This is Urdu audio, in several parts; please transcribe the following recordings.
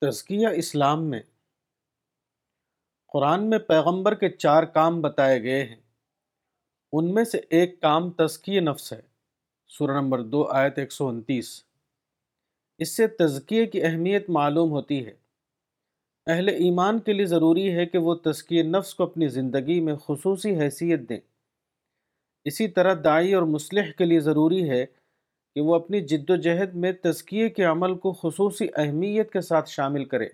تزکیہ اسلام میں۔ قرآن میں پیغمبر کے چار کام بتائے گئے ہیں۔ ان میں سے ایک کام تزکیہ نفس ہے۔ سورہ نمبر دو، آیت ایک سو انتیس۔ اس سے تزکیے کی اہمیت معلوم ہوتی ہے۔ اہل ایمان کے لیے ضروری ہے کہ وہ تزکیہ نفس کو اپنی زندگی میں خصوصی حیثیت دیں۔ اسی طرح دائی اور مسلح کے لیے ضروری ہے کہ وہ اپنی جد و جہد میں تزکیے کے عمل کو خصوصی اہمیت کے ساتھ شامل کرے۔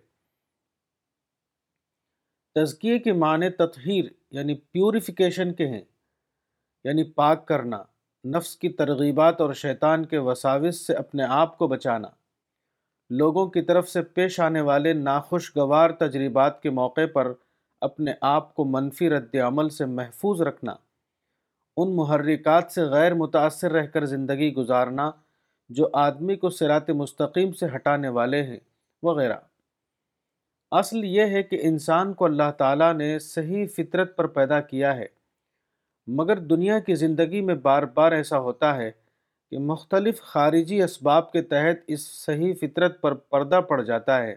تزکیے کے معنی تطہیر یعنی پیوریفیکیشن کے ہیں یعنی پاک کرنا، نفس کی ترغیبات اور شیطان کے وساوس سے اپنے آپ کو بچانا۔ لوگوں کی طرف سے پیش آنے والے ناخوشگوار تجربات کے موقع پر اپنے آپ کو منفی رد عمل سے محفوظ رکھنا۔ ان محرکات سے غیر متاثر رہ کر زندگی گزارنا جو آدمی کو سرات مستقیم سے ہٹانے والے ہیں، وغیرہ۔ اصل یہ ہے کہ انسان کو اللہ تعالیٰ نے صحیح فطرت پر پیدا کیا ہے۔ مگر دنیا کی زندگی میں بار بار ایسا ہوتا ہے کہ مختلف خارجی اسباب کے تحت اس صحیح فطرت پر پردہ پڑ جاتا ہے۔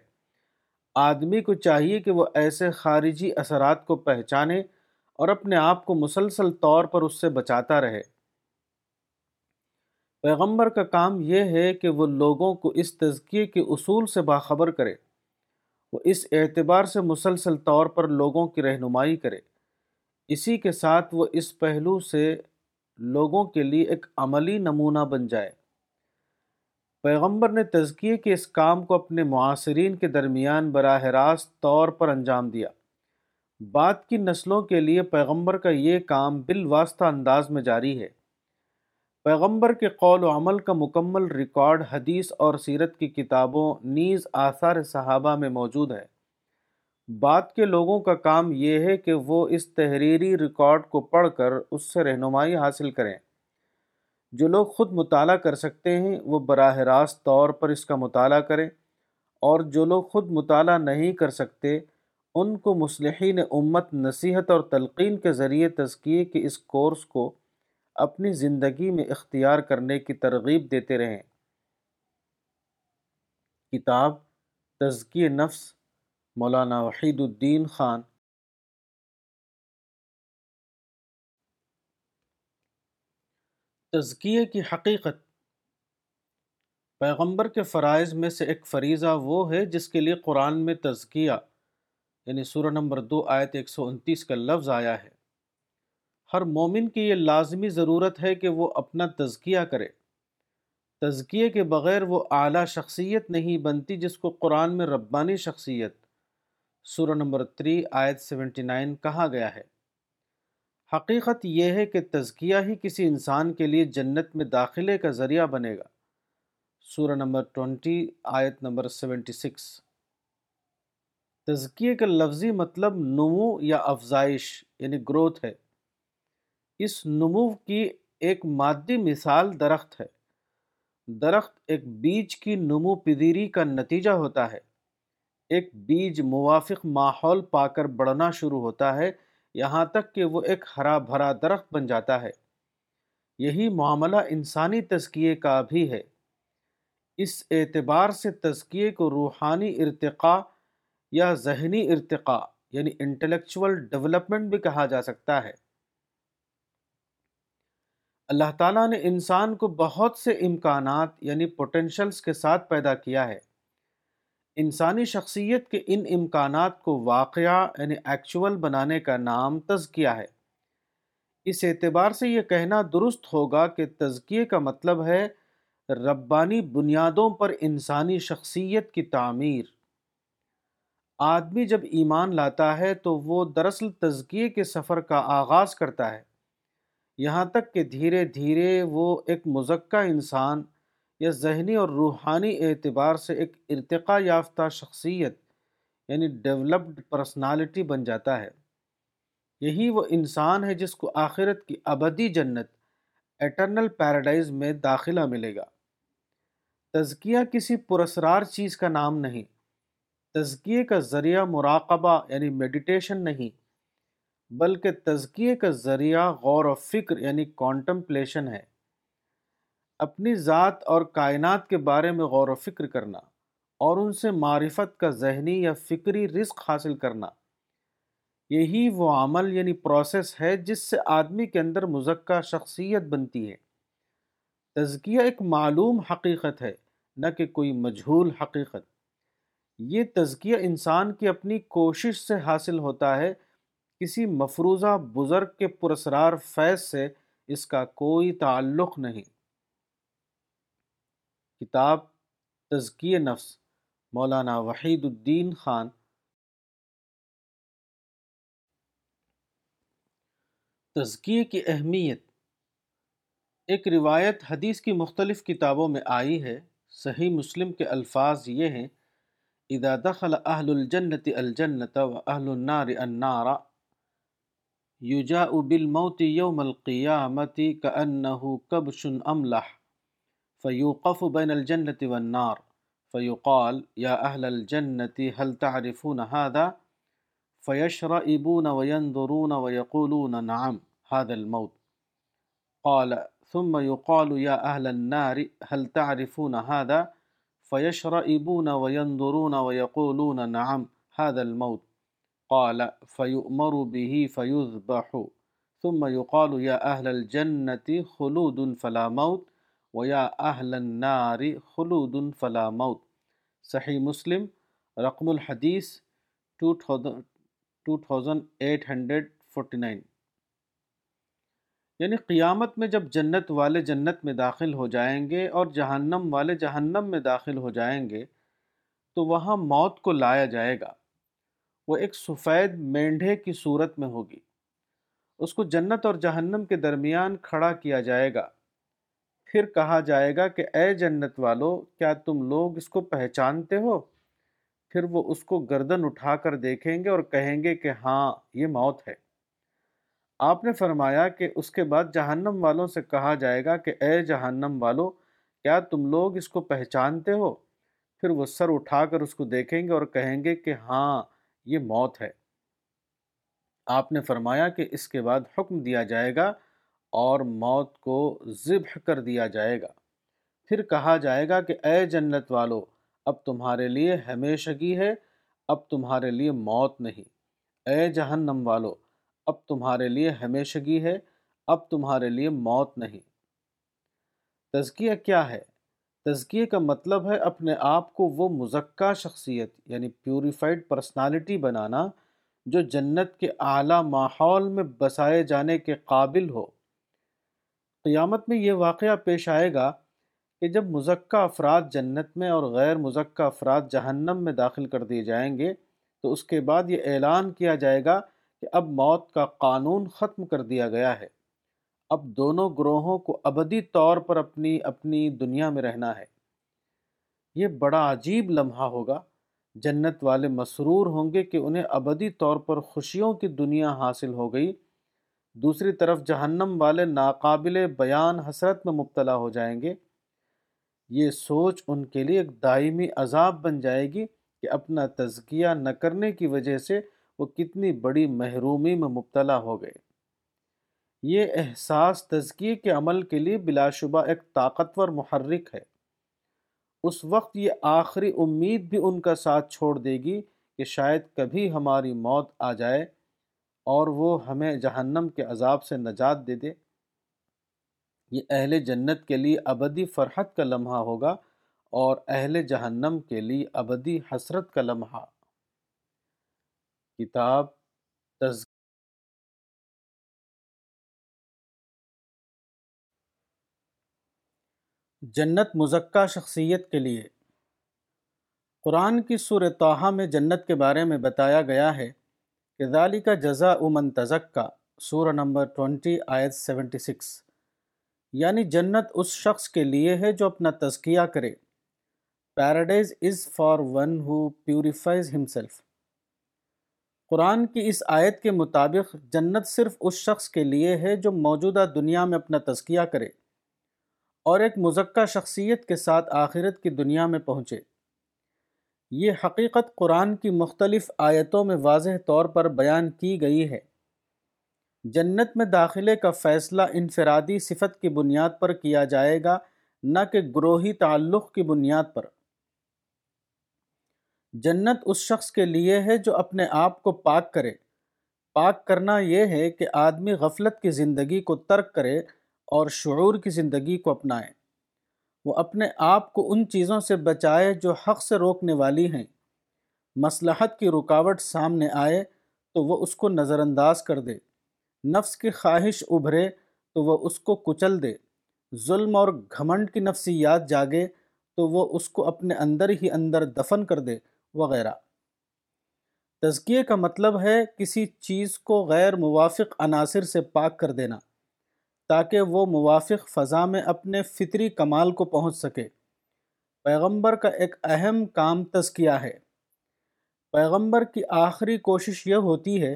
آدمی کو چاہیے کہ وہ ایسے خارجی اثرات کو پہچانے اور اپنے آپ کو مسلسل طور پر اس سے بچاتا رہے۔ پیغمبر کا کام یہ ہے کہ وہ لوگوں کو اس تزکیے کے اصول سے باخبر کرے۔ وہ اس اعتبار سے مسلسل طور پر لوگوں کی رہنمائی کرے۔ اسی کے ساتھ وہ اس پہلو سے لوگوں کے لیے ایک عملی نمونہ بن جائے۔ پیغمبر نے تزکیے کے اس کام کو اپنے معاصرین کے درمیان براہ راست طور پر انجام دیا۔ بعد کی نسلوں کے لیے پیغمبر کا یہ کام بالواسطہ انداز میں جاری ہے۔ پیغمبر کے قول و عمل کا مکمل ریکارڈ حدیث اور سیرت کی کتابوں، نیز آثار صحابہ میں موجود ہے۔ بعد کے لوگوں کا کام یہ ہے کہ وہ اس تحریری ریکارڈ کو پڑھ کر اس سے رہنمائی حاصل کریں۔ جو لوگ خود مطالعہ کر سکتے ہیں، وہ براہ راست طور پر اس کا مطالعہ کریں۔ اور جو لوگ خود مطالعہ نہیں کر سکتے ان کو مصلحین امت نصیحت اور تلقین کے ذریعے تزکیے کے اس کورس کو اپنی زندگی میں اختیار کرنے کی ترغیب دیتے رہیں کتاب تزکی نفس، مولانا وحید الدین خان۔ تزکیے کی حقیقت۔ پیغمبر کے فرائض میں سے ایک فریضہ وہ ہے جس کے لیے قرآن میں تزکیہ یعنی سورہ نمبر دو، آیت ایک سو انتیس کا لفظ آیا ہے۔ ہر مومن کی یہ لازمی ضرورت ہے کہ وہ اپنا تزکیہ کرے۔ تزکیے کے بغیر وہ اعلیٰ شخصیت نہیں بنتی جس کو قرآن میں ربانی شخصیت، سورہ نمبر تری، آیت سیونٹی نائن کہا گیا ہے۔ حقیقت یہ ہے کہ تزکیہ ہی کسی انسان کے لیے جنت میں داخلے کا ذریعہ بنے گا۔ سورہ نمبر ٹونٹی آیت نمبر سیونٹی سکس۔ تزکیے کا لفظی مطلب نمو یا افزائش یعنی گروتھ ہے۔ اس نمو کی ایک مادی مثال درخت ہے۔ درخت ایک بیج کی نمو پذیری کا نتیجہ ہوتا ہے۔ ایک بیج موافق ماحول پا کر بڑھنا شروع ہوتا ہے، یہاں تک کہ وہ ایک ہرا بھرا درخت بن جاتا ہے۔ یہی معاملہ انسانی تزکیے کا بھی ہے۔ اس اعتبار سے تزکیے کو روحانی ارتقاء یا ذہنی ارتقاء یعنی انٹلیکچول ڈیولپمنٹ بھی کہا جا سکتا ہے۔ اللہ تعالیٰ نے انسان کو بہت سے امکانات یعنی پوٹینشلز کے ساتھ پیدا کیا ہے۔ انسانی شخصیت کے ان امکانات کو واقعہ یعنی ایکچول بنانے کا نام تزکیہ ہے۔ اس اعتبار سے یہ کہنا درست ہوگا کہ تزکیے کا مطلب ہے ربانی بنیادوں پر انسانی شخصیت کی تعمیر۔ آدمی جب ایمان لاتا ہے تو وہ دراصل تزکیے کے سفر کا آغاز کرتا ہے۔ یہاں تک کہ دھیرے دھیرے وہ ایک مزکہ انسان یا ذہنی اور روحانی اعتبار سے ایک ارتقاء یافتہ شخصیت یعنی ڈیولپڈ پرسنالٹی بن جاتا ہے۔ یہی وہ انسان ہے جس کو آخرت کی ابدی جنت، ایٹرنل پیراڈائز میں داخلہ ملے گا۔ تزکیہ کسی پرسرار چیز کا نام نہیں۔ تزکیے کا ذریعہ مراقبہ یعنی میڈیٹیشن نہیں، بلکہ تزکیے کا ذریعہ غور و فکر یعنی کانٹمپلیشن ہے۔ اپنی ذات اور کائنات کے بارے میں غور و فکر کرنا اور ان سے معرفت کا ذہنی یا فکری رزق حاصل کرنا۔ یہی وہ عمل یعنی پروسیس ہے، جس سے آدمی کے اندر مزکہ شخصیت بنتی ہے۔ تزکیہ ایک معلوم حقیقت ہے، نہ کہ کوئی مجہول حقیقت۔ یہ تزکیہ انسان کی اپنی کوشش سے حاصل ہوتا ہے، کسی مفروضہ بزرگ کے پرسرار فیض سے اس کا کوئی تعلق نہیں۔ کتاب تزکی نفس، مولانا وحید الدین خان۔ تزکیے کی اہمیت۔ ایک روایت حدیث کی مختلف کتابوں میں آئی ہے، صحیح مسلم کے الفاظ یہ ہیں اذا دخل اہل الجنت الجنت و اہل النار النار، يجاء بالموت يوم القيامة كأنه كبش أملح، فيوقف بين الجنة والنار. فيقال، يا أهل الجنة، هل تعرفون هذا؟ فيشرئبون وينظرون ويقولون نعم، هذا الموت. قال، ثم يقال، يا أهل النار، هل تعرفون هذا؟ فيشرئبون وينظرون ويقولون نعم، هذا الموت. قال، فيؤمر به فيذبح. ثم يقال، يا أهل الجنة خلود فلا موت، ويا أهل النار خلود فلا موت. صحیح مسلم، رقم الحدیث 2849. یعنی قیامت میں جب جنت والے جنت میں داخل ہو جائیں گے اور جہنم والے جہنم میں داخل ہو جائیں گے، تو وہاں موت کو لایا جائے گا۔ وہ ایک سفید مینڈھے کی صورت میں ہوگی۔ اس کو جنت اور جہنم کے درمیان کھڑا کیا جائے گا۔ پھر کہا جائے گا کہ، اے جنت والو، کیا تم لوگ اس کو پہچانتے ہو؟ پھر وہ اس کو گردن اٹھا کر دیکھیں گے اور کہیں گے کہ ہاں یہ موت ہے۔ آپ نے فرمایا کہ اس کے بعد جہنم والوں سے کہا جائے گا کہ اے جہنم والو، کیا تم لوگ اس کو پہچانتے ہو؟ پھر وہ سر اٹھا کر اس کو دیکھیں گے اور کہیں گے کہ ہاں یہ موت ہے۔ آپ نے فرمایا کہ اس کے بعد حکم دیا جائے گا اور موت کو ذبح کر دیا جائے گا۔ پھر کہا جائے گا کہ اے جنت والو، اب تمہارے لیے ہمیشگی ہے، اب تمہارے لیے موت نہیں۔ اے جہنم والو اب تمہارے لیے ہمیشگی ہے، اب تمہارے لیے موت نہیں۔ تزکیہ کیا ہے؟ تزکیہ کا مطلب ہے اپنے آپ کو وہ مزکہ شخصیت یعنی پیوریفائڈ پرسنالٹی بنانا، جو جنت کے اعلیٰ ماحول میں بسائے جانے کے قابل ہو۔ قیامت میں یہ واقعہ پیش آئے گا کہ جب مزکہ افراد جنت میں اور غیر مزکہ افراد جہنم میں داخل کر دیے جائیں گے، تو اس کے بعد یہ اعلان کیا جائے گا کہ اب موت کا قانون ختم کر دیا گیا ہے۔ اب دونوں گروہوں کو ابدی طور پر اپنی اپنی دنیا میں رہنا ہے۔ یہ بڑا عجیب لمحہ ہوگا۔ جنت والے مسرور ہوں گے کہ انہیں ابدی طور پر خوشیوں کی دنیا حاصل ہو گئی۔ دوسری طرف جہنم والے ناقابل بیان حسرت میں مبتلا ہو جائیں گے۔ یہ سوچ ان کے لیے ایک دائمی عذاب بن جائے گی کہ اپنا تزکیہ نہ کرنے کی وجہ سے وہ کتنی بڑی محرومی میں مبتلا ہو گئے۔ یہ احساس تزکیے کے عمل کے لیے بلا شبہ ایک طاقتور محرک ہے۔ اس وقت یہ آخری امید بھی ان کا ساتھ چھوڑ دے گی کہ شاید کبھی ہماری موت آ جائے اور وہ ہمیں جہنم کے عذاب سے نجات دے دے۔ یہ اہل جنت کے لیے ابدی فرحت کا لمحہ ہوگا اور اہل جہنم کے لیے ابدی حسرت کا لمحہ۔ کتاب جنت مزکہ شخصیت کے لیے۔ قرآن کی سور توحہ میں جنت کے بارے میں بتایا گیا ہے کہ ذالی کا جزا امن تزکہ سورہ نمبر 20 آیت 76 یعنی جنت اس شخص کے لیے ہے جو اپنا تزکیہ کرے۔ Paradise is for one who purifies himself. Quran کی اس آیت کے مطابق جنت صرف اس شخص کے لیے ہے جو موجودہ دنیا میں اپنا تزکیہ کرے اور ایک مزکہ شخصیت کے ساتھ آخرت کی دنیا میں پہنچے۔ یہ حقیقت قرآن کی مختلف آیتوں میں واضح طور پر بیان کی گئی ہے۔ جنت میں داخلے کا فیصلہ انفرادی صفت کی بنیاد پر کیا جائے گا، نہ کہ گروہی تعلق کی بنیاد پر۔ جنت اس شخص کے لیے ہے جو اپنے آپ کو پاک کرے۔ پاک کرنا یہ ہے کہ آدمی غفلت کی زندگی کو ترک کرے اور شعور کی زندگی کو اپنائے۔ وہ اپنے آپ کو ان چیزوں سے بچائے جو حق سے روکنے والی ہیں۔ مصلحت کی رکاوٹ سامنے آئے تو وہ اس کو نظر انداز کر دے۔ نفس کی خواہش ابھرے تو وہ اس کو کچل دے۔ ظلم اور گھمنڈ کی نفسیات جاگے تو وہ اس کو اپنے اندر ہی اندر دفن کر دے۔ وغیرہ۔ تزکیے کا مطلب ہے کسی چیز کو غیر موافق عناصر سے پاک کر دینا، تاکہ وہ موافق فضا میں اپنے فطری کمال کو پہنچ سکے۔ پیغمبر کا ایک اہم کام تزکیہ ہے۔ پیغمبر کی آخری کوشش یہ ہوتی ہے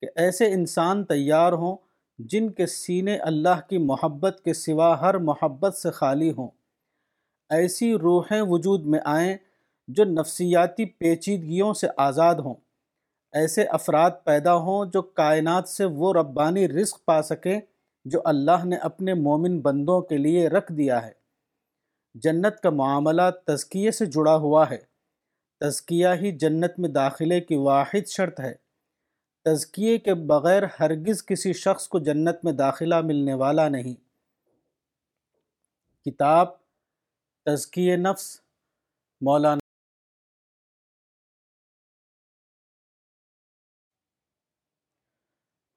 کہ ایسے انسان تیار ہوں جن کے سینے اللہ کی محبت کے سوا ہر محبت سے خالی ہوں۔ ایسی روحیں وجود میں آئیں جو نفسیاتی پیچیدگیوں سے آزاد ہوں۔ ایسے افراد پیدا ہوں جو کائنات سے وہ ربانی رزق پا سکیں جو اللہ نے اپنے مومن بندوں کے لیے رکھ دیا ہے۔ جنت کا معاملہ تزکیے سے جڑا ہوا ہے۔ تزکیہ ہی جنت میں داخلے کی واحد شرط ہے۔ تزکیے کے بغیر ہرگز کسی شخص کو جنت میں داخلہ ملنے والا نہیں۔ کتاب تزکیہ نفس، مولانا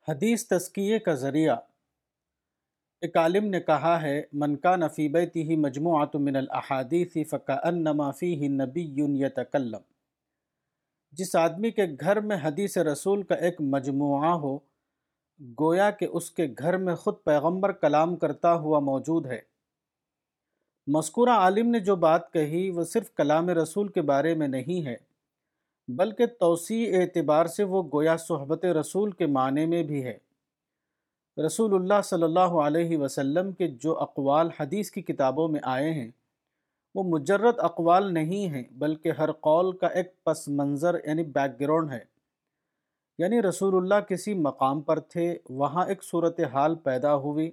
حدیث تزکیے کا ذریعہ۔ ایک عالم نے کہا ہے، من کا نفیبتی ہی مجموعات من الحادیث فقا انما فیہ نبی یتکلم۔ جس آدمی کے گھر میں حدیث رسول کا ایک مجموعہ ہو، گویا کہ اس کے گھر میں خود پیغمبر کلام کرتا ہوا موجود ہے۔ مذکورہ عالم نے جو بات کہی، وہ صرف کلام رسول کے بارے میں نہیں ہے۔ بلکہ توسیع اعتبار سے وہ گویا صحبت رسول کے معنی میں بھی ہے۔ رسول اللہ صلی اللہ علیہ وسلم کے جو اقوال حدیث کی کتابوں میں آئے ہیں، وہ مجرد اقوال نہیں ہیں، بلکہ ہر قول کا ایک پس منظر یعنی بیک گراؤنڈ ہے۔ یعنی رسول اللہ کسی مقام پر تھے، وہاں ایک صورتحال پیدا ہوئی۔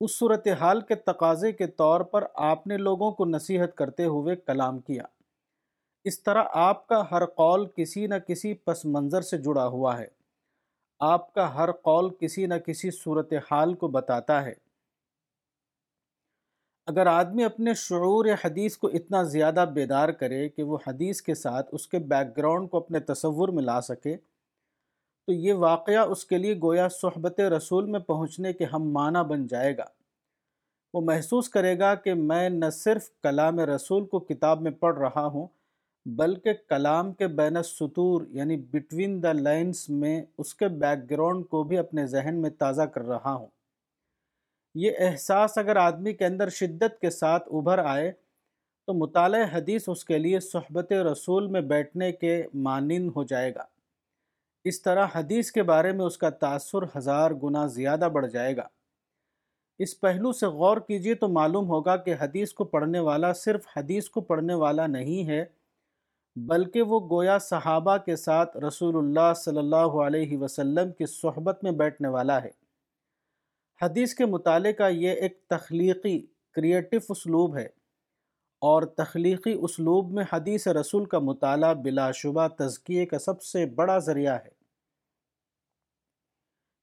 اس صورتحال کے تقاضے کے طور پر آپ نے لوگوں کو نصیحت کرتے ہوئے کلام کیا۔ اس طرح آپ کا ہر قول کسی نہ کسی پس منظر سے جڑا ہوا ہے۔ آپ کا ہر قول کسی نہ کسی صورتحال کو بتاتا ہے۔ اگر آدمی اپنے شعور حدیث کو اتنا زیادہ بیدار کرے کہ وہ حدیث کے ساتھ اس کے بیک گراؤنڈ کو اپنے تصور میں لا سکے، تو یہ واقعہ اس کے لیے گویا صحبت رسول میں پہنچنے کے ہم معنی بن جائے گا۔ وہ محسوس کرے گا کہ میں نہ صرف کلام رسول کو کتاب میں پڑھ رہا ہوں بلکہ کلام کے بین السطور یعنی بٹوین دا لائنز میں اس کے بیک گراؤنڈ کو بھی اپنے ذہن میں تازہ کر رہا ہوں۔ یہ احساس اگر آدمی کے اندر شدت کے ساتھ ابھر آئے، تو مطالعہ حدیث اس کے لیے صحبت رسول میں بیٹھنے کے مانند ہو جائے گا۔ اس طرح حدیث کے بارے میں اس کا تاثر ہزار گنا زیادہ بڑھ جائے گا۔ اس پہلو سے غور کیجیے تو معلوم ہوگا کہ حدیث کو پڑھنے والا صرف حدیث کو پڑھنے والا نہیں ہے بلکہ وہ گویا صحابہ کے ساتھ رسول اللہ صلی اللہ علیہ وسلم کی صحبت میں بیٹھنے والا ہے۔ حدیث کے مطالعے کا یہ ایک تخلیقی کریٹو اسلوب ہے اور تخلیقی اسلوب میں حدیث رسول کا مطالعہ بلا شبہ تزکیے کا سب سے بڑا ذریعہ ہے۔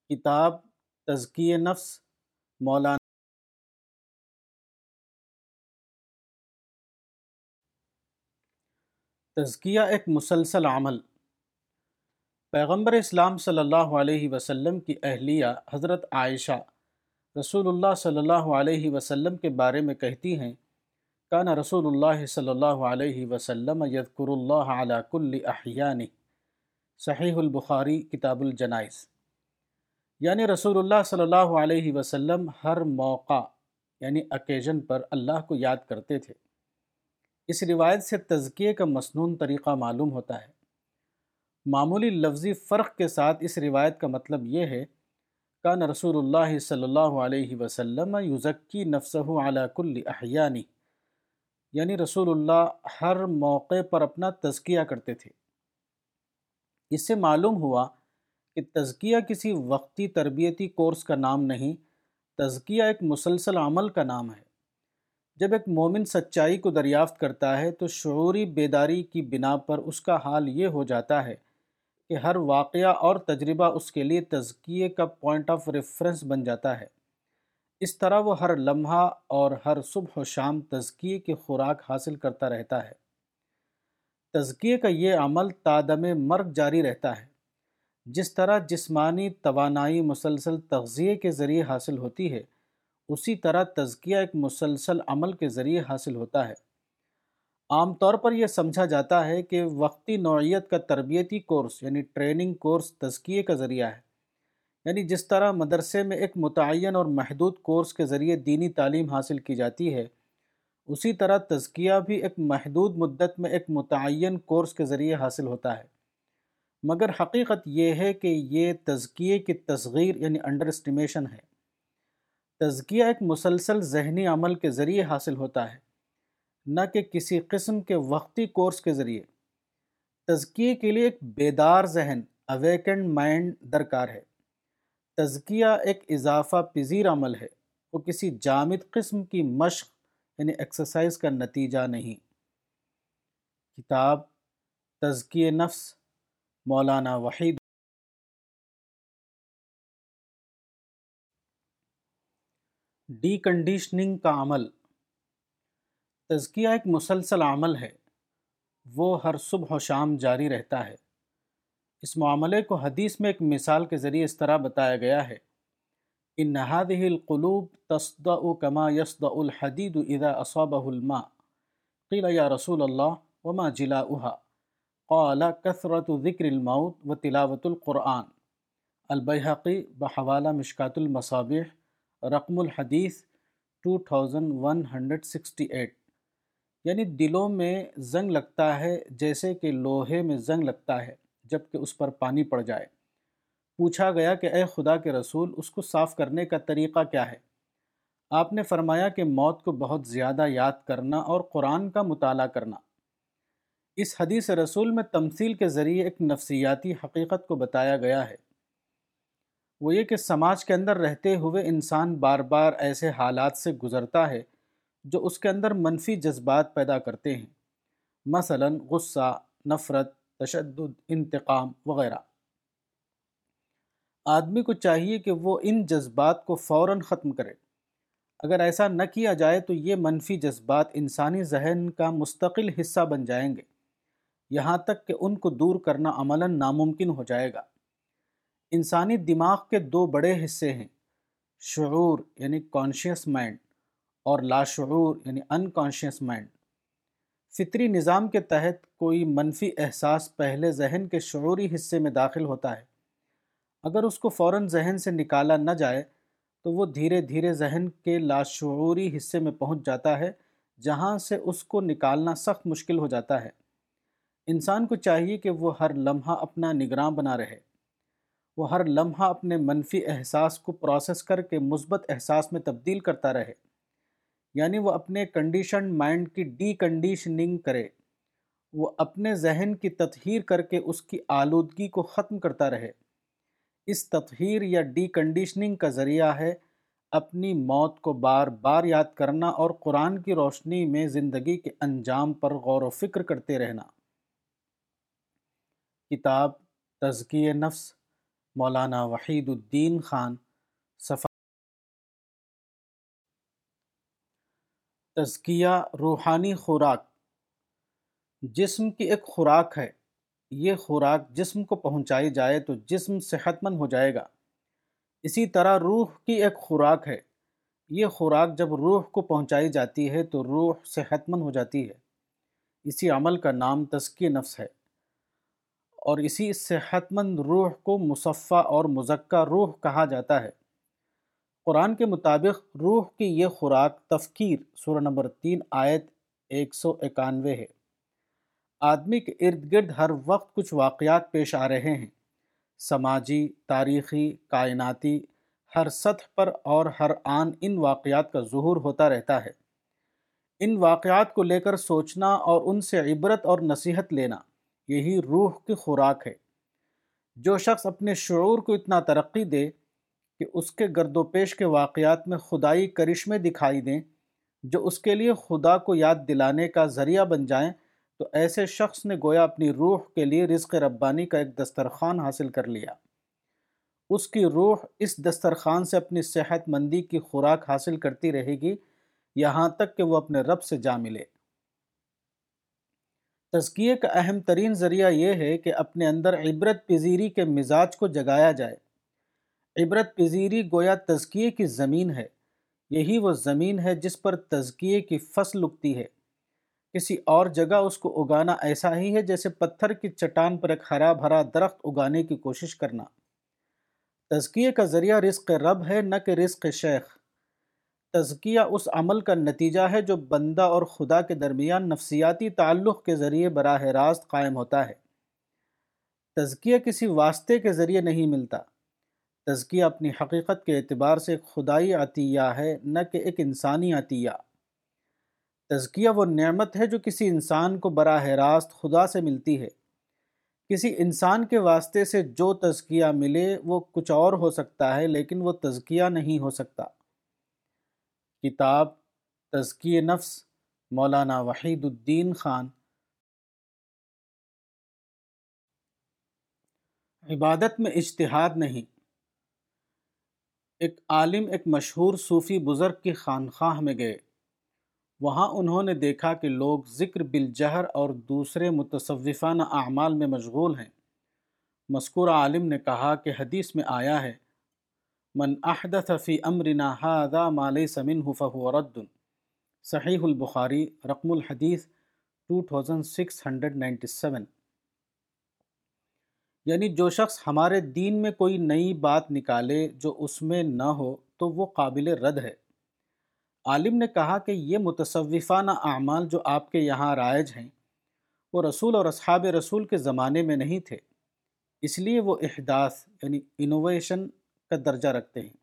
کتاب تزکیہ نفس، مولانا تزکیہ ایک مسلسل عمل۔ پیغمبر اسلام صلی اللہ علیہ وسلم کی اہلیہ حضرت عائشہ رسول اللہ صلی اللہ علیہ وسلم کے بارے میں کہتی ہیں، کان رسول اللہ صلی اللہ علیہ وسلم یذکر اللہ علی کل احیانی صحیح البخاری، کتاب الجنائز۔ یعنی رسول اللہ صلی اللہ علیہ وسلم ہر موقع یعنی اکیجن پر اللہ کو یاد کرتے تھے۔ اس روایت سے تزکیے کا مسنون طریقہ معلوم ہوتا ہے۔ معمولی لفظی فرق کے ساتھ اس روایت کا مطلب یہ ہے، کان رسول اللہ صلی اللہ علیہ وسلم یزکی نفسہ علی کل احیانی یعنی رسول اللہ ہر موقع پر اپنا تزکیہ کرتے تھے۔ اس سے معلوم ہوا کہ تزکیہ کسی وقتی تربیتی کورس کا نام نہیں، تزکیہ ایک مسلسل عمل کا نام ہے۔ جب ایک مومن سچائی کو دریافت کرتا ہے تو شعوری بیداری کی بنا پر اس کا حال یہ ہو جاتا ہے کہ ہر واقعہ اور تجربہ اس کے لیے تزکیے کا پوائنٹ آف ریفرنس بن جاتا ہے۔ اس طرح وہ ہر لمحہ اور ہر صبح و شام تزکیے کی خوراک حاصل کرتا رہتا ہے۔ تزکیے کا یہ عمل تادم مرگ جاری رہتا ہے۔ جس طرح جسمانی توانائی مسلسل تغذیے کے ذریعے حاصل ہوتی ہے اسی طرح تزکیہ ایک مسلسل عمل کے ذریعے حاصل ہوتا ہے۔ عام طور پر یہ سمجھا جاتا ہے کہ وقتی نوعیت کا تربیتی کورس یعنی ٹریننگ کورس تزکیے کا ذریعہ ہے۔ یعنی جس طرح مدرسے میں ایک متعین اور محدود کورس کے ذریعے دینی تعلیم حاصل کی جاتی ہے، اسی طرح تزکیہ بھی ایک محدود مدت میں ایک متعین کورس کے ذریعے حاصل ہوتا ہے۔ مگر حقیقت یہ ہے کہ یہ تزکیے کی تصغیر یعنی انڈر اسٹیمیشن ہے۔ تزکیہ ایک مسلسل ذہنی عمل کے ذریعے حاصل ہوتا ہے، نہ کہ کسی قسم کے وقتی کورس کے ذریعے۔ تزکیے کے لیے ایک بیدار ذہن اویکنڈ مائنڈ درکار ہے۔ تزکیہ ایک اضافہ پذیر عمل ہے، وہ کسی جامد قسم کی مشق یعنی ایکسرسائز کا نتیجہ نہیں۔ کتاب تزکی نفس، مولانا وحید ڈی کنڈیشننگ کا عمل۔ تزکیہ ایک مسلسل عمل ہے، وہ ہر صبح و شام جاری رہتا ہے۔ اس معاملے کو حدیث میں ایک مثال کے ذریعے اس طرح بتایا گیا ہے۔ ان هذه القلوب تصدع كما يصدع الحديد اذا اصابه الماء۔ قيل يا رسول الله وما جلاؤها قال كثرة ذكر الموت وتلاوة القرآن۔ البيهقي بحوالہ مشکات المصابیح۔ رقم الحدیث 2168 یعنی دلوں میں زنگ لگتا ہے جیسے کہ لوہے میں زنگ لگتا ہے جبکہ اس پر پانی پڑ جائے۔ پوچھا گیا کہ اے خدا کے رسول، اس کو صاف کرنے کا طریقہ کیا ہے؟ آپ نے فرمایا کہ موت کو بہت زیادہ یاد کرنا اور قرآن کا مطالعہ کرنا۔ اس حدیث رسول میں تمثیل کے ذریعے ایک نفسیاتی حقیقت کو بتایا گیا ہے۔ وہ یہ کہ سماج کے اندر رہتے ہوئے انسان بار بار ایسے حالات سے گزرتا ہے جو اس کے اندر منفی جذبات پیدا کرتے ہیں۔ مثلا غصہ، نفرت، تشدد، انتقام وغیرہ۔ آدمی کو چاہیے کہ وہ ان جذبات کو فوراً ختم کرے۔ اگر ایسا نہ کیا جائے تو یہ منفی جذبات انسانی ذہن کا مستقل حصہ بن جائیں گے۔ یہاں تک کہ ان کو دور کرنا عملاً ناممکن ہو جائے گا۔ انسانی دماغ کے دو بڑے حصے ہیں، شعور یعنی کانشیس مائنڈ اور لاشعور یعنی انکانشیس مائنڈ فطری نظام کے تحت کوئی منفی احساس پہلے ذہن کے شعوری حصے میں داخل ہوتا ہے۔ اگر اس کو فوراً ذہن سے نکالا نہ جائے، تو وہ دھیرے دھیرے ذہن کے لاشعوری حصے میں پہنچ جاتا ہے، جہاں سے اس کو نکالنا سخت مشکل ہو جاتا ہے۔ انسان کو چاہیے کہ وہ ہر لمحہ اپنا نگراں بنا رہے۔ وہ ہر لمحہ اپنے منفی احساس کو پروسیس کر کے مثبت احساس میں تبدیل کرتا رہے۔ یعنی وہ اپنے کنڈیشن مائنڈ کی ڈی کنڈیشننگ کرے۔ وہ اپنے ذہن کی تطہیر کر کے اس کی آلودگی کو ختم کرتا رہے۔ اس تطہیر یا ڈی کنڈیشننگ کا ذریعہ ہے اپنی موت کو بار بار یاد کرنا اور قرآن کی روشنی میں زندگی کے انجام پر غور و فکر کرتے رہنا۔ کتاب تزکی نفس مولانا وحید الدین خان صفا تزکیہ روحانی خوراک۔ جسم کی ایک خوراک ہے۔ یہ خوراک جسم کو پہنچائی جائے تو جسم صحت مند ہو جائے گا۔ اسی طرح روح کی ایک خوراک ہے۔ یہ خوراک جب روح کو پہنچائی جاتی ہے تو روح صحت مند ہو جاتی ہے۔ اسی عمل کا نام تزکی نفس ہے۔ اور اسی صحت مند روح کو مصفہ اور مزکہ روح کہا جاتا ہے۔ قرآن کے مطابق روح کی یہ خوراک تفکیر سورہ نمبر تین آیت ایک سو اکانوے ہے۔ آدمی کے ارد گرد ہر وقت کچھ واقعات پیش آ رہے ہیں۔ سماجی، تاریخی، کائناتی، ہر سطح پر اور ہر آن ان واقعات کا ظہور ہوتا رہتا ہے۔ ان واقعات کو لے کر سوچنا اور ان سے عبرت اور نصیحت لینا۔ یہی روح کی خوراک ہے۔ جو شخص اپنے شعور کو اتنا ترقی دے کہ اس کے گرد و پیش کے واقعات میں خدائی کرشمے دکھائی دیں، جو اس کے لیے خدا کو یاد دلانے کا ذریعہ بن جائیں، تو ایسے شخص نے گویا اپنی روح کے لیے رزق ربانی کا ایک دسترخوان حاصل کر لیا۔ اس کی روح اس دسترخوان سے اپنی صحت مندی کی خوراک حاصل کرتی رہے گی، یہاں تک کہ وہ اپنے رب سے جا ملے۔ تزکیے کا اہم ترین ذریعہ یہ ہے کہ اپنے اندر عبرت پذیری کے مزاج کو جگایا جائے۔ عبرت پذیری گویا تزکیے کی زمین ہے۔ یہی وہ زمین ہے جس پر تزکیے کی فصل اگتی ہے۔ کسی اور جگہ اس کو اگانا ایسا ہی ہے جیسے پتھر کی چٹان پر ایک ہرا بھرا درخت اگانے کی کوشش کرنا۔ تزکیے کا ذریعہ رزق رب ہے، نہ کہ رزق شیخ۔ تزکیہ اس عمل کا نتیجہ ہے جو بندہ اور خدا کے درمیان نفسیاتی تعلق کے ذریعے براہ راست قائم ہوتا ہے۔ تزکیہ کسی واسطے کے ذریعے نہیں ملتا۔ تزکیہ اپنی حقیقت کے اعتبار سے ایک خدائی عطیہ ہے، نہ کہ ایک انسانی عطیہ۔ تزکیہ وہ نعمت ہے جو کسی انسان کو براہ راست خدا سے ملتی ہے۔ کسی انسان کے واسطے سے جو تزکیہ ملے وہ کچھ اور ہو سکتا ہے، لیکن وہ تزکیہ نہیں ہو سکتا۔ کتاب تزکی نفس، مولانا وحید الدین خان۔ عبادت میں اجتہاد نہیں۔ ایک عالم، ایک مشہور صوفی بزرگ کی خانخواہ میں گئے۔ وہاں انہوں نے دیکھا کہ لوگ ذکر بالجہر اور دوسرے متصوفانہ اعمال میں مشغول ہیں۔ مذکور عالم نے کہا کہ حدیث میں آیا ہے من احدث فی امرنا هذا ما ليس منه فهو رد. صحیح البخاری، رقم الحدیث 2697 یعنی جو شخص ہمارے دین میں کوئی نئی بات نکالے جو اس میں نہ ہو تو وہ قابل رد ہے۔ عالم نے کہا کہ یہ متصوفانہ اعمال جو آپ کے یہاں رائج ہیں، وہ رسول اور اصحاب رسول کے زمانے میں نہیں تھے۔ اس لیے وہ احداث یعنی انوویشن کا درجہ رکھتے ہیں۔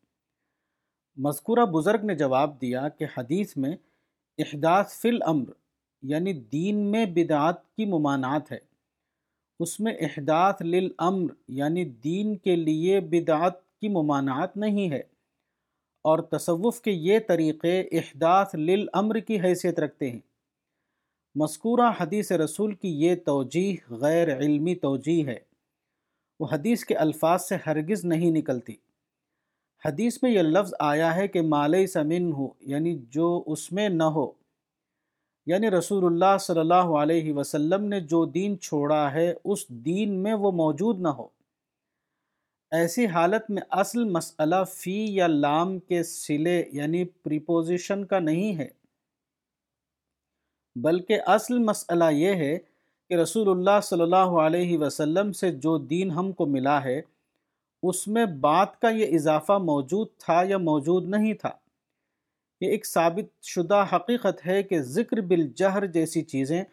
مذکورہ بزرگ نے جواب دیا کہ حدیث میں احداث فی الامر یعنی دین میں بدعات کی ممانعات ہے۔ اس میں احداث للامر یعنی دین کے لیے بدعات کی ممانعات نہیں ہے۔ اور تصوف کے یہ طریقے احداث للامر کی حیثیت رکھتے ہیں۔ مذکورہ حدیث رسول کی یہ توجیح غیر علمی توجیح ہے۔ وہ حدیث کے الفاظ سے ہرگز نہیں نکلتی۔ حدیث میں یہ لفظ آیا ہے کہ مالئی سمن ہو یعنی جو اس میں نہ ہو۔ یعنی رسول اللہ صلی اللہ علیہ وسلم نے جو دین چھوڑا ہے، اس دین میں وہ موجود نہ ہو۔ ایسی حالت میں اصل مسئلہ فی یا لام کے سلے یعنی پریپوزیشن کا نہیں ہے۔ بلکہ اصل مسئلہ یہ ہے کہ رسول اللہ صلی اللہ علیہ وسلم سے جو دین ہم کو ملا ہے اس میں بات کا یہ اضافہ موجود تھا یا موجود نہیں تھا۔ یہ ایک ثابت شدہ حقیقت ہے کہ ذکر بالجہر جیسی چیزیں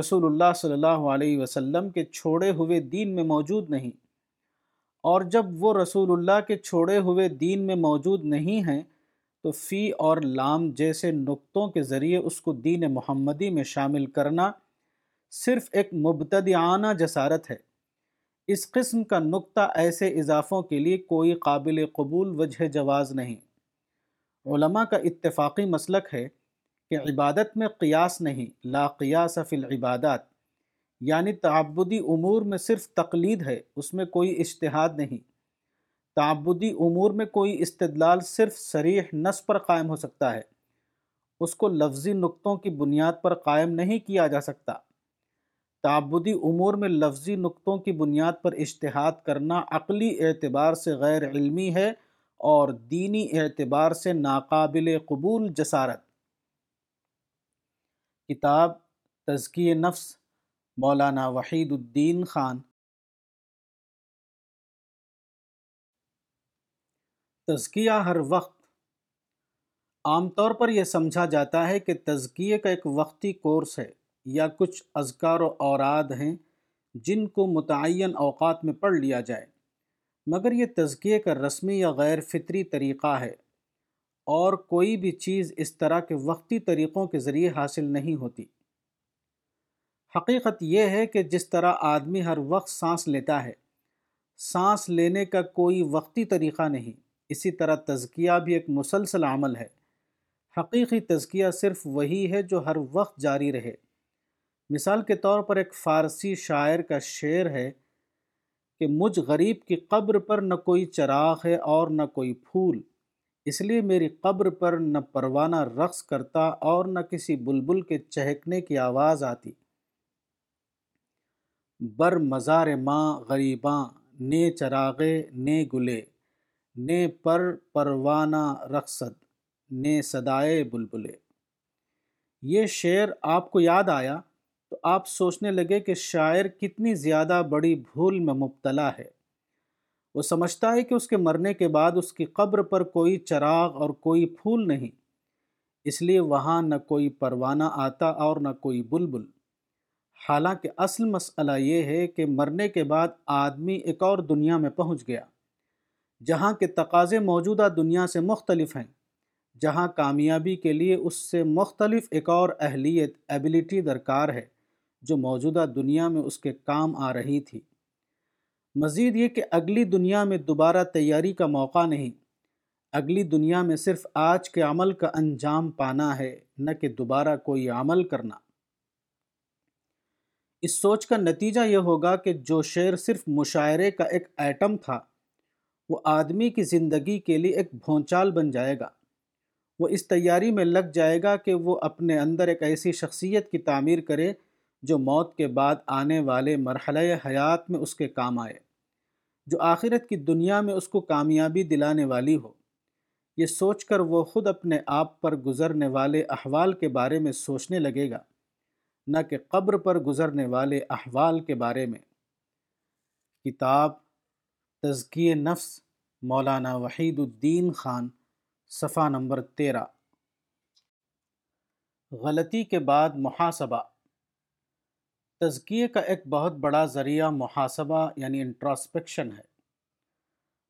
رسول اللہ صلی اللہ علیہ وسلم کے چھوڑے ہوئے دین میں موجود نہیں۔ اور جب وہ رسول اللہ کے چھوڑے ہوئے دین میں موجود نہیں ہیں، تو فی اور لام جیسے نقطوں کے ذریعے اس کو دین محمدی میں شامل کرنا صرف ایک مبتدعانہ جسارت ہے۔ اس قسم کا نقطہ ایسے اضافوں کے لیے کوئی قابل قبول وجہ جواز نہیں۔ علماء کا اتفاقی مسلک ہے کہ عبادت میں قیاس نہیں، لا قیاس فی العبادات یعنی تعبدی امور میں صرف تقلید ہے، اس میں کوئی اشتہاد نہیں۔ تعبدی امور میں کوئی استدلال صرف سریح نس پر قائم ہو سکتا ہے، اس کو لفظی نقطوں کی بنیاد پر قائم نہیں کیا جا سکتا۔ تعبدی امور میں لفظی نقطوں کی بنیاد پر اشتہاد کرنا عقلی اعتبار سے غیر علمی ہے اور دینی اعتبار سے ناقابل قبول جسارت۔ کتاب تزکی نفس، مولانا وحید الدین خان۔ تزکیہ ہر وقت۔ عام طور پر یہ سمجھا جاتا ہے کہ تزکیے کا ایک وقتی کورس ہے۔ یا کچھ اذکار و اوراد ہیں جن کو متعین اوقات میں پڑھ لیا جائے۔ مگر یہ تزکیے کا رسمی یا غیر فطری طریقہ ہے اور کوئی بھی چیز اس طرح کے وقتی طریقوں کے ذریعے حاصل نہیں ہوتی۔ حقیقت یہ ہے کہ جس طرح آدمی ہر وقت سانس لیتا ہے، سانس لینے کا کوئی وقتی طریقہ نہیں، اسی طرح تزکیہ بھی ایک مسلسل عمل ہے۔ حقیقی تزکیہ صرف وہی ہے جو ہر وقت جاری رہے۔ مثال کے طور پر ایک فارسی شاعر کا شعر ہے کہ مجھ غریب کی قبر پر نہ کوئی چراغ ہے اور نہ کوئی پھول، اس لیے میری قبر پر نہ پروانہ رقص کرتا اور نہ کسی بلبل کے چہکنے کی آواز آتی۔ بر مزار ماں غریباں نے چراغے نے گلے نے پر پروانہ رقصد نے صدائے بلبلے۔ یہ شعر آپ کو یاد آیا؟ تو آپ سوچنے لگے کہ شاعر کتنی زیادہ بڑی بھول میں مبتلا ہے۔ وہ سمجھتا ہے کہ اس کے مرنے کے بعد اس کی قبر پر کوئی چراغ اور کوئی پھول نہیں، اس لیے وہاں نہ کوئی پروانہ آتا اور نہ کوئی بلبل۔ حالانکہ اصل مسئلہ یہ ہے کہ مرنے کے بعد آدمی ایک اور دنیا میں پہنچ گیا، جہاں کے تقاضے موجودہ دنیا سے مختلف ہیں، جہاں کامیابی کے لیے اس سے مختلف ایک اور اہلیت ایبلٹی درکار ہے۔ جو موجودہ دنیا میں اس کے کام آ رہی تھی۔ مزید یہ کہ اگلی دنیا میں دوبارہ تیاری کا موقع نہیں، اگلی دنیا میں صرف آج کے عمل کا انجام پانا ہے، نہ کہ دوبارہ کوئی عمل کرنا۔ اس سوچ کا نتیجہ یہ ہوگا کہ جو شعر صرف مشاعرے کا ایک ایٹم تھا، وہ آدمی کی زندگی کے لیے ایک بھونچال بن جائے گا۔ وہ اس تیاری میں لگ جائے گا کہ وہ اپنے اندر ایک ایسی شخصیت کی تعمیر کرے جو موت کے بعد آنے والے مرحلہ حیات میں اس کے کام آئے، جو آخرت کی دنیا میں اس کو کامیابی دلانے والی ہو۔ یہ سوچ کر وہ خود اپنے آپ پر گزرنے والے احوال کے بارے میں سوچنے لگے گا، نہ کہ قبر پر گزرنے والے احوال کے بارے میں۔ کتاب تزکی نفس، مولانا وحید الدین خان، صفحہ نمبر تیرہ۔ غلطی کے بعد محاسبہ۔ تزکیے کا ایک بہت بڑا ذریعہ محاسبہ یعنی انٹراسپیکشن ہے۔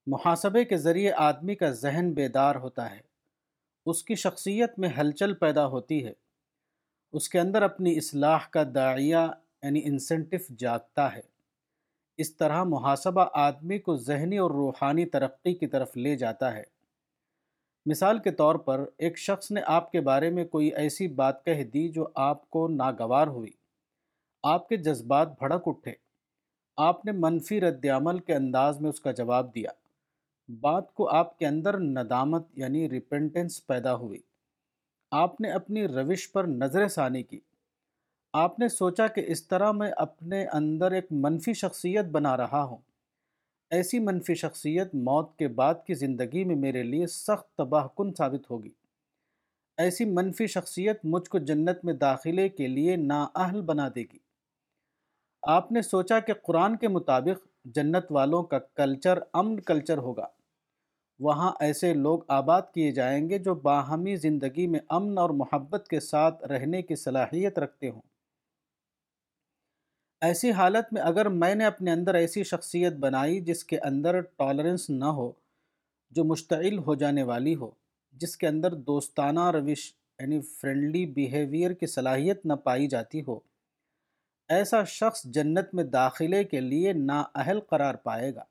محاسبے کے ذریعے آدمی کا ذہن بیدار ہوتا ہے۔ اس کی شخصیت میں ہلچل پیدا ہوتی ہے۔ اس کے اندر اپنی اصلاح کا داعیہ یعنی انسنٹف جاگتا ہے۔ اس طرح محاسبہ آدمی کو ذہنی اور روحانی ترقی کی طرف لے جاتا ہے۔ مثال کے طور پر ایک شخص نے آپ کے بارے میں کوئی ایسی بات کہہ دی جو آپ کو ناگوار ہوئی۔ آپ کے جذبات بھڑک اٹھے۔ آپ نے منفی رد عمل کے انداز میں اس کا جواب دیا۔ بات کو آپ کے اندر ندامت یعنی ریپنٹنس پیدا ہوئی۔ آپ نے اپنی روش پر نظر ثانی کی۔ آپ نے سوچا کہ اس طرح میں اپنے اندر ایک منفی شخصیت بنا رہا ہوں۔ ایسی منفی شخصیت موت کے بعد کی زندگی میں میرے لیے سخت تباہ کن ثابت ہوگی۔ ایسی منفی شخصیت مجھ کو جنت میں داخلے کے لیے نااہل بنا دے گی۔ آپ نے سوچا کہ قرآن کے مطابق جنت والوں کا کلچر امن کلچر ہوگا۔ وہاں ایسے لوگ آباد کیے جائیں گے جو باہمی زندگی میں امن اور محبت کے ساتھ رہنے کی صلاحیت رکھتے ہوں۔ ایسی حالت میں اگر میں نے اپنے اندر ایسی شخصیت بنائی جس کے اندر ٹالرنس نہ ہو، جو مشتعل ہو جانے والی ہو، جس کے اندر دوستانہ روش یعنی فرینڈلی بیہیویئر کی صلاحیت نہ پائی جاتی ہو ایسا شخص جنت میں داخلے کے لیے نااہل قرار پائے گا۔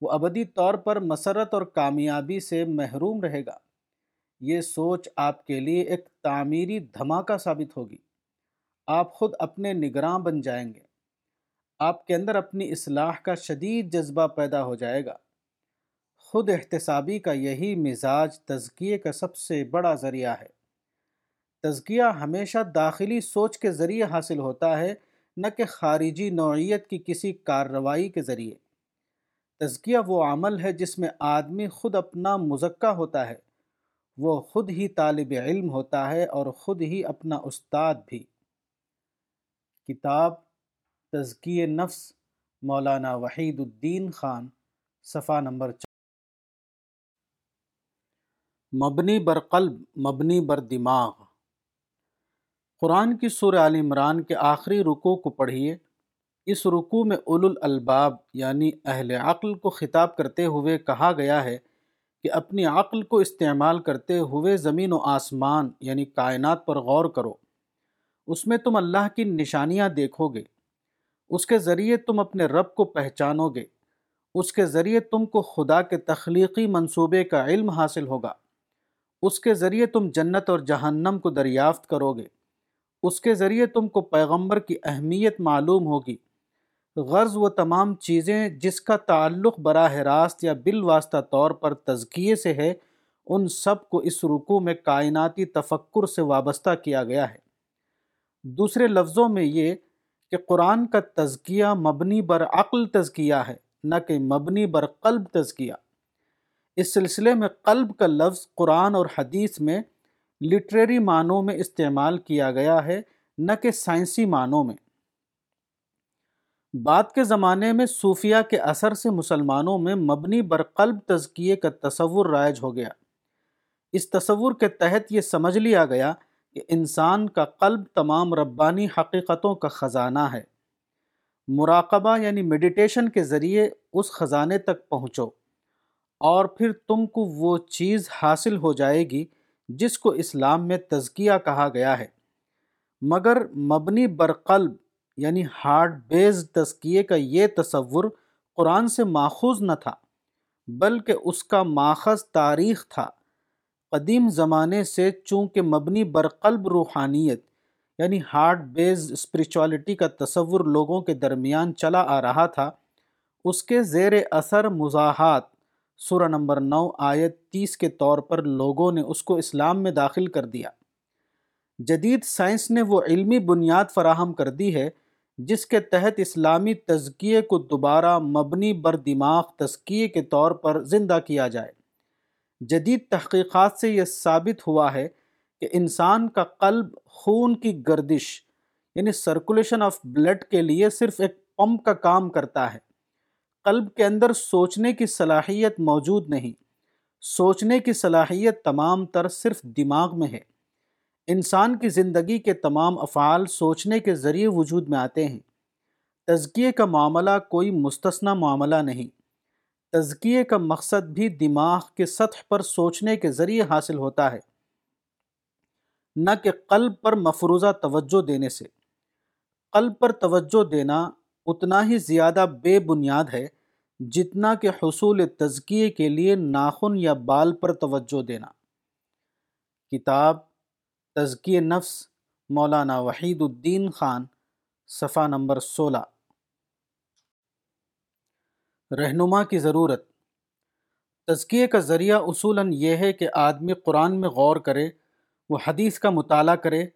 وہ ابدی طور پر مسرت اور کامیابی سے محروم رہے گا۔ یہ سوچ آپ کے لیے ایک تعمیری دھماکہ ثابت ہوگی۔ آپ خود اپنے نگراں بن جائیں گے۔ آپ کے اندر اپنی اصلاح کا شدید جذبہ پیدا ہو جائے گا۔ خود احتسابی کا یہی مزاج تزکیے کا سب سے بڑا ذریعہ ہے۔ تزکیہ ہمیشہ داخلی سوچ کے ذریعے حاصل ہوتا ہے، نہ کہ خارجی نوعیت کی کسی کارروائی کے ذریعے۔ تزکیہ وہ عمل ہے جس میں آدمی خود اپنا مزکہ ہوتا ہے۔ وہ خود ہی طالب علم ہوتا ہے اور خود ہی اپنا استاد بھی۔ کتاب تزکی نفس، مولانا وحید الدین خان، صفحہ نمبر چار۔ مبنی بر قلب، مبنی بر دماغ۔ قرآن کی سور عال عمران کے آخری رکوع کو پڑھیے۔ اس رکوع میں اول الالباب یعنی اہل عقل کو خطاب کرتے ہوئے کہا گیا ہے کہ اپنی عقل کو استعمال کرتے ہوئے زمین و آسمان یعنی کائنات پر غور کرو۔ اس میں تم اللہ کی نشانیاں دیکھو گے۔ اس کے ذریعے تم اپنے رب کو پہچانو گے۔ اس کے ذریعے تم کو خدا کے تخلیقی منصوبے کا علم حاصل ہوگا۔ اس کے ذریعے تم جنت اور جہنم کو دریافت کرو گے۔ اس کے ذریعے تم کو پیغمبر کی اہمیت معلوم ہوگی۔ غرض و تمام چیزیں جس کا تعلق براہ راست یا بالواسطہ طور پر تزکیے سے ہے، ان سب کو اس رکوع میں کائناتی تفکر سے وابستہ کیا گیا ہے۔ دوسرے لفظوں میں یہ کہ قرآن کا تزکیہ مبنی بر عقل تزکیہ ہے، نہ کہ مبنی بر قلب تزکیہ۔ اس سلسلے میں قلب کا لفظ قرآن اور حدیث میں لٹریری معنوں میں استعمال کیا گیا ہے، نہ کہ سائنسی معنوں میں۔ بعد کے زمانے میں صوفیہ کے اثر سے مسلمانوں میں مبنی بر قلب تزکیے کا تصور رائج ہو گیا۔ اس تصور کے تحت یہ سمجھ لیا گیا کہ انسان کا قلب تمام ربانی حقیقتوں کا خزانہ ہے۔ مراقبہ یعنی میڈیٹیشن کے ذریعے اس خزانے تک پہنچو اور پھر تم کو وہ چیز حاصل ہو جائے گی جس کو اسلام میں تزکیہ کہا گیا ہے۔ مگر مبنی برقلب یعنی ہارڈ بیز تزکیے کا یہ تصور قرآن سے ماخوذ نہ تھا، بلکہ اس کا ماخذ تاریخ تھا۔ قدیم زمانے سے چونکہ مبنی برقلب روحانیت یعنی ہارڈ بیز اسپریچوالٹی کا تصور لوگوں کے درمیان چلا آ رہا تھا، اس کے زیر اثر مزاحات سورہ نمبر نو آیت تیس کے طور پر لوگوں نے اس کو اسلام میں داخل کر دیا۔ جدید سائنس نے وہ علمی بنیاد فراہم کر دی ہے، جس کے تحت اسلامی تزکیے کو دوبارہ مبنی بر دماغ تزکیے کے طور پر زندہ کیا جائے۔ جدید تحقیقات سے یہ ثابت ہوا ہے کہ انسان کا قلب خون کی گردش یعنی سرکولیشن آف بلڈ کے لیے صرف ایک پمپ کا کام کرتا ہے۔ قلب کے اندر سوچنے کی صلاحیت موجود نہیں۔ سوچنے کی صلاحیت تمام تر صرف دماغ میں ہے۔ انسان کی زندگی کے تمام افعال سوچنے کے ذریعے وجود میں آتے ہیں۔ تزکیے کا معاملہ کوئی مستثنہ معاملہ نہیں۔ تزکیے کا مقصد بھی دماغ کے سطح پر سوچنے کے ذریعے حاصل ہوتا ہے۔ نہ کہ قلب پر مفروضہ توجہ دینے سے۔ قلب پر توجہ دینا اتنا ہی زیادہ بے بنیاد ہے جتنا کہ حصول تزکیے کے لیے ناخن یا بال پر توجہ دینا۔ کتاب تزکی نفس، مولانا وحید الدین خان، صفحہ نمبر سولہ۔ رہنما کی ضرورت۔ تزکیے کا ذریعہ اصولاً یہ ہے کہ آدمی قرآن میں غور کرے، وہ حدیث کا مطالعہ کرے،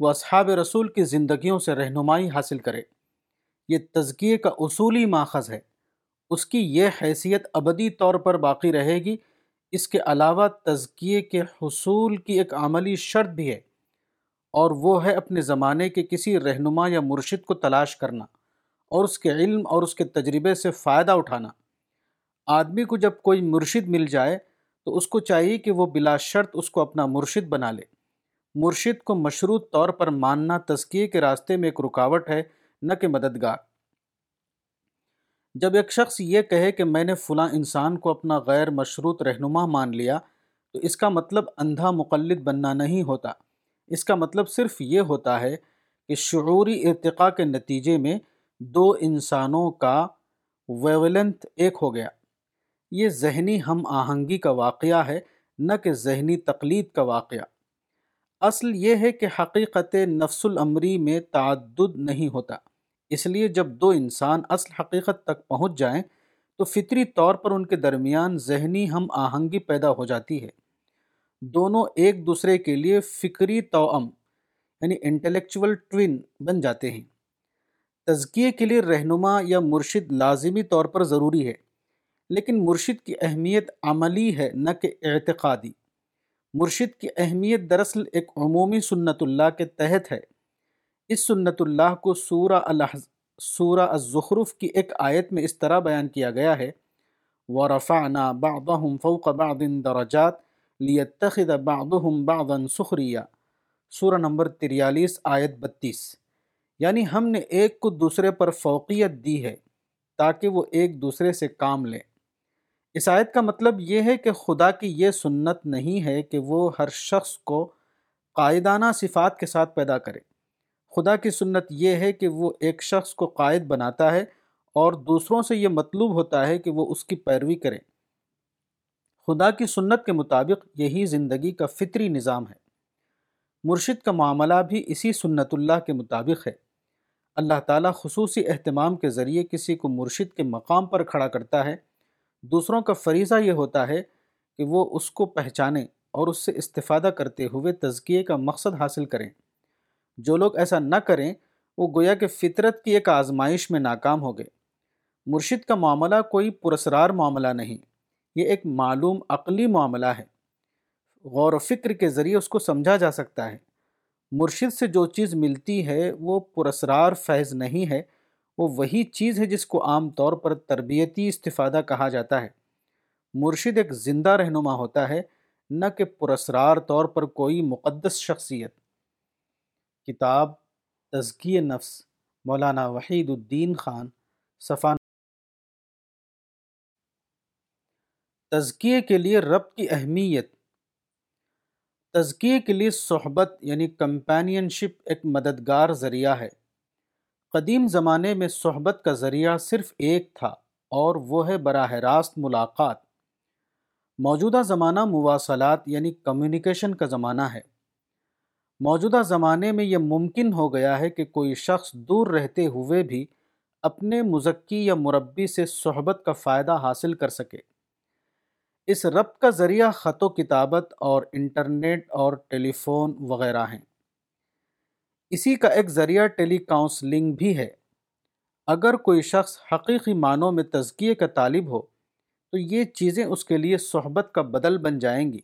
وہ اصحاب رسول کی زندگیوں سے رہنمائی حاصل کرے۔ یہ تزکیے کا اصولی ماخذ ہے۔ اس کی یہ حیثیت ابدی طور پر باقی رہے گی۔ اس کے علاوہ تزکیے کے حصول کی ایک عملی شرط بھی ہے، اور وہ ہے اپنے زمانے کے کسی رہنما یا مرشد کو تلاش کرنا اور اس کے علم اور اس کے تجربے سے فائدہ اٹھانا۔ آدمی کو جب کوئی مرشد مل جائے تو اس کو چاہیے کہ وہ بلا شرط اس کو اپنا مرشد بنا لے۔ مرشد کو مشروط طور پر ماننا تزکیے کے راستے میں ایک رکاوٹ ہے، نہ کہ مددگار۔ جب ایک شخص یہ کہے کہ میں نے فلاں انسان کو اپنا غیر مشروط رہنما مان لیا، تو اس کا مطلب اندھا مقلد بننا نہیں ہوتا۔ اس کا مطلب صرف یہ ہوتا ہے کہ شعوری ارتقاء کے نتیجے میں دو انسانوں کا ویولنت ایک ہو گیا۔ یہ ذہنی ہم آہنگی کا واقعہ ہے، نہ کہ ذہنی تقلید کا واقعہ۔ اصل یہ ہے کہ حقیقت نفس العمری میں تعدد نہیں ہوتا۔ اس لیے جب دو انسان اصل حقیقت تک پہنچ جائیں، تو فطری طور پر ان کے درمیان ذہنی ہم آہنگی پیدا ہو جاتی ہے۔ دونوں ایک دوسرے کے لیے فکری توأم یعنی انٹلیکچول ٹوین بن جاتے ہیں۔ تزکیے کے لیے رہنما یا مرشد لازمی طور پر ضروری ہے، لیکن مرشد کی اہمیت عملی ہے نہ کہ اعتقادی۔ مرشد کی اہمیت دراصل ایک عمومی سنت اللہ کے تحت ہے۔ اس سنت اللہ کو سورہ الحض سورہ الزخرف کی ایک آیت میں اس طرح بیان کیا گیا ہے، وَرَفَعْنَا بَعْضَهُمْ فَوْقَ بَعْضٍ دَرَجَاتٍ لِيَتَّخِذَ بَعْضُهُمْ بَعْضًا سُخْرِيًا۔ سورہ نمبر تریالیس، آیت بتیس۔ یعنی ہم نے ایک کو دوسرے پر فوقیت دی ہے تاکہ وہ ایک دوسرے سے کام لیں۔ اس آیت کا مطلب یہ ہے کہ خدا کی یہ سنت نہیں ہے کہ وہ ہر شخص کو قائدانہ صفات کے ساتھ پیدا کرے۔ خدا کی سنت یہ ہے کہ وہ ایک شخص کو قائد بناتا ہے اور دوسروں سے یہ مطلوب ہوتا ہے کہ وہ اس کی پیروی کریں۔ خدا کی سنت کے مطابق یہی زندگی کا فطری نظام ہے۔ مرشد کا معاملہ بھی اسی سنت اللہ کے مطابق ہے۔ اللہ تعالیٰ خصوصی اہتمام کے ذریعے کسی کو مرشد کے مقام پر کھڑا کرتا ہے۔ دوسروں کا فریضہ یہ ہوتا ہے کہ وہ اس کو پہچانے اور اس سے استفادہ کرتے ہوئے تزکیے کا مقصد حاصل کریں۔ جو لوگ ایسا نہ کریں، وہ گویا کہ فطرت کی ایک آزمائش میں ناکام ہو گئے۔ مرشد کا معاملہ کوئی پرسرار معاملہ نہیں، یہ ایک معلوم عقلی معاملہ ہے۔ غور و فکر کے ذریعے اس کو سمجھا جا سکتا ہے۔ مرشد سے جو چیز ملتی ہے، وہ پرسرار فیض نہیں ہے، وہ وہی چیز ہے جس کو عام طور پر تربیتی استفادہ کہا جاتا ہے۔ مرشد ایک زندہ رہنما ہوتا ہے، نہ کہ پرسرار طور پر کوئی مقدس شخصیت۔ کتاب تزکی نفس، مولانا وحید الدین خان صفان تزکیے کے لیے رب کی اہمیت۔ تزکیے کے لیے صحبت یعنی کمپینین شپ ایک مددگار ذریعہ ہے۔ قدیم زمانے میں صحبت کا ذریعہ صرف ایک تھا اور وہ ہے براہ راست ملاقات۔ موجودہ زمانہ مواصلات یعنی کمیونیکیشن کا زمانہ ہے۔ موجودہ زمانے میں یہ ممکن ہو گیا ہے کہ کوئی شخص دور رہتے ہوئے بھی اپنے مزکی یا مربی سے صحبت کا فائدہ حاصل کر سکے۔ اس ربط کا ذریعہ خط و کتابت اور انٹرنیٹ اور ٹیلی فون وغیرہ ہیں۔ اسی کا ایک ذریعہ ٹیلی کاؤنسلنگ بھی ہے۔ اگر کوئی شخص حقیقی معنوں میں تزکیے کا طالب ہو، تو یہ چیزیں اس کے لیے صحبت کا بدل بن جائیں گی۔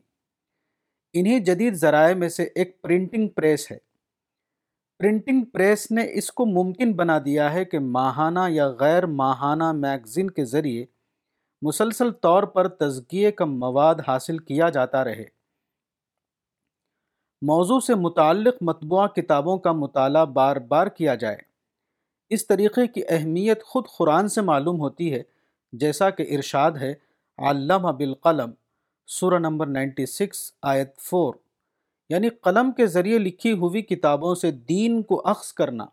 انہی جدید ذرائع میں سے ایک پرنٹنگ پریس ہے۔ پرنٹنگ پریس نے اس کو ممکن بنا دیا ہے کہ ماہانہ یا غیر ماہانہ میگزین کے ذریعے مسلسل طور پر تزکیے کا مواد حاصل کیا جاتا رہے۔ موضوع سے متعلق مطبوعہ کتابوں کا مطالعہ بار بار کیا جائے۔ اس طریقے کی اہمیت خود قرآن سے معلوم ہوتی ہے، جیسا کہ ارشاد ہے، علامہ بالقلم۔ سورہ نمبر 96 آیت 4 یعنی قلم کے ذریعے لکھی ہوئی کتابوں سے دین کو اخذ کرنا۔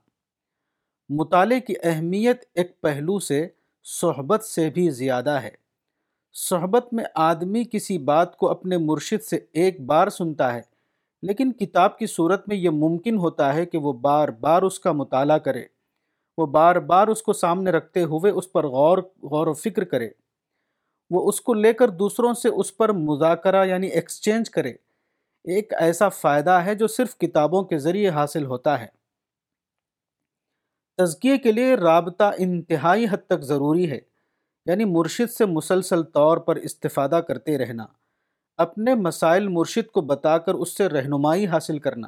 مطالعے کی اہمیت ایک پہلو سے صحبت سے بھی زیادہ ہے۔ صحبت میں آدمی کسی بات کو اپنے مرشد سے ایک بار سنتا ہے، لیکن کتاب کی صورت میں یہ ممکن ہوتا ہے کہ وہ بار بار اس کا مطالعہ کرے۔ وہ بار بار اس کو سامنے رکھتے ہوئے اس پر غور غور و فکر کرے۔ وہ اس کو لے کر دوسروں سے اس پر مذاکرہ یعنی ایکسچینج کرے۔ ایک ایسا فائدہ ہے جو صرف کتابوں کے ذریعے حاصل ہوتا ہے۔ تزکیے کے لیے رابطہ انتہائی حد تک ضروری ہے یعنی مرشد سے مسلسل طور پر استفادہ کرتے رہنا، اپنے مسائل مرشد کو بتا کر اس سے رہنمائی حاصل کرنا۔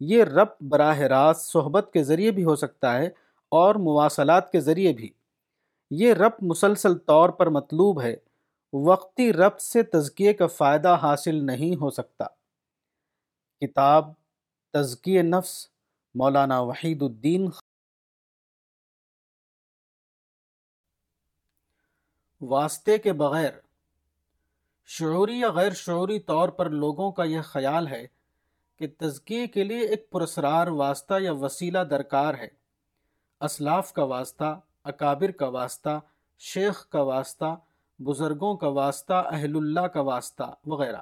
یہ رب براہ راست صحبت کے ذریعے بھی ہو سکتا ہے اور مواصلات کے ذریعے بھی۔ یہ رب مسلسل طور پر مطلوب ہے۔ وقتی رب سے تزکیے کا فائدہ حاصل نہیں ہو سکتا۔ کتاب تزکی نفس، مولانا وحید الدین واسطے کے بغیر۔ شعوری یا غیر شعوری طور پر لوگوں کا یہ خیال ہے کہ تزکیے کے لیے ایک پرسرار واسطہ یا وسیلہ درکار ہے۔ اسلاف کا واسطہ اکابر کا واسطہ، شیخ کا واسطہ، بزرگوں کا واسطہ، اہل اللہ کا واسطہ وغیرہ۔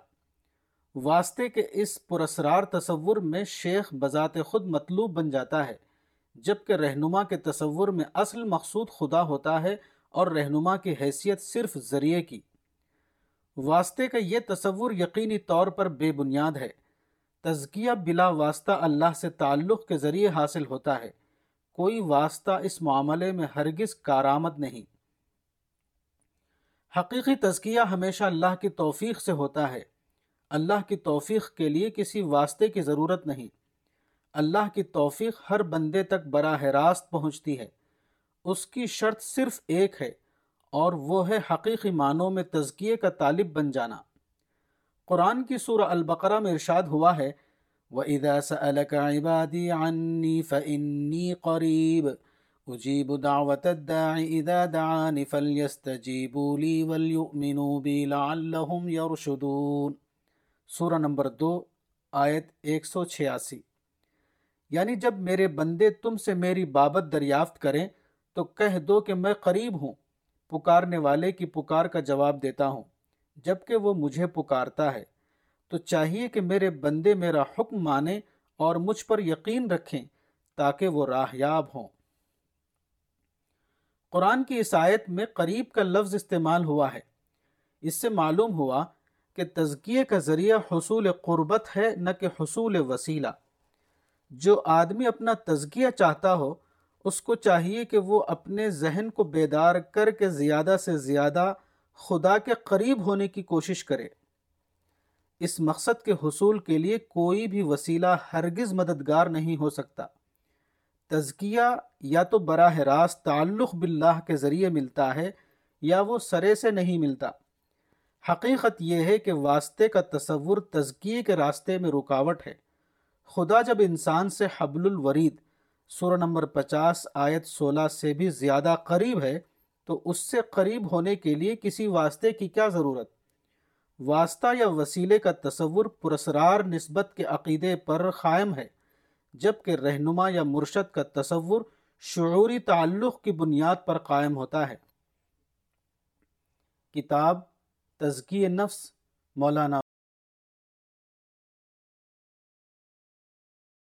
واسطے کے اس پرسرار تصور میں شیخ بذات خود مطلوب بن جاتا ہے، جبکہ رہنما کے تصور میں اصل مقصود خدا ہوتا ہے اور رہنما کی حیثیت صرف ذریعے کی۔ واسطے کا یہ تصور یقینی طور پر بے بنیاد ہے۔ تزکیہ بلا واسطہ اللہ سے تعلق کے ذریعے حاصل ہوتا ہے۔ کوئی واسطہ اس معاملے میں ہرگز کارآمد نہیں۔ حقیقی تزکیہ ہمیشہ اللہ کی توفیق سے ہوتا ہے۔ اللہ کی توفیق کے لیے کسی واسطے کی ضرورت نہیں۔ اللہ کی توفیق ہر بندے تک براہ راست پہنچتی ہے۔ اس کی شرط صرف ایک ہے اور وہ ہے حقیقی معنوں میں تزکیے کا طالب بن جانا۔ قرآن کی سورہ البقرہ میں ارشاد ہوا ہے وَإِذَا سَأَلَكَ عِبَادِي عَنِّي فَإِنِّي قَرِيبٌ اجیب دعوت الداعِ اذا دعان فلیستجیبوا لی ولیؤمنوا بی لعلہم یرشدون سورہ نمبر دو، آیت 186 یعنی جب میرے بندے تم سے میری بابت دریافت کریں تو کہہ دو کہ میں قریب ہوں، پکارنے والے کی پکار کا جواب دیتا ہوں جبکہ وہ مجھے پکارتا ہے۔ تو چاہیے کہ میرے بندے میرا حکم مانے اور مجھ پر یقین رکھیں تاکہ وہ راہیاب ہوں۔ قرآن کی عیسائیت میں قریب کا لفظ استعمال ہوا ہے۔ اس سے معلوم ہوا کہ تزکیے کا ذریعہ حصول قربت ہے نہ کہ حصول وسیلہ۔ جو آدمی اپنا تزکیہ چاہتا ہو، اس کو چاہیے کہ وہ اپنے ذہن کو بیدار کر کے زیادہ سے زیادہ خدا کے قریب ہونے کی کوشش کرے۔ اس مقصد کے حصول کے لیے کوئی بھی وسیلہ ہرگز مددگار نہیں ہو سکتا۔ تزکیہ یا تو براہ راست تعلق باللہ کے ذریعے ملتا ہے یا وہ سرے سے نہیں ملتا۔ حقیقت یہ ہے کہ واسطے کا تصور تزکیے کے راستے میں رکاوٹ ہے۔ خدا جب انسان سے حبل الورید سورہ نمبر پچاس آیت سولہ سے بھی زیادہ قریب ہے تو اس سے قریب ہونے کے لیے کسی واسطے کی کیا ضرورت؟ واسطہ یا وسیلے کا تصور پرسرار نسبت کے عقیدے پر قائم ہے، جبکہ رہنما یا مرشد کا تصور شعوری تعلق کی بنیاد پر قائم ہوتا ہے۔ کتاب تزکی نفس، مولانا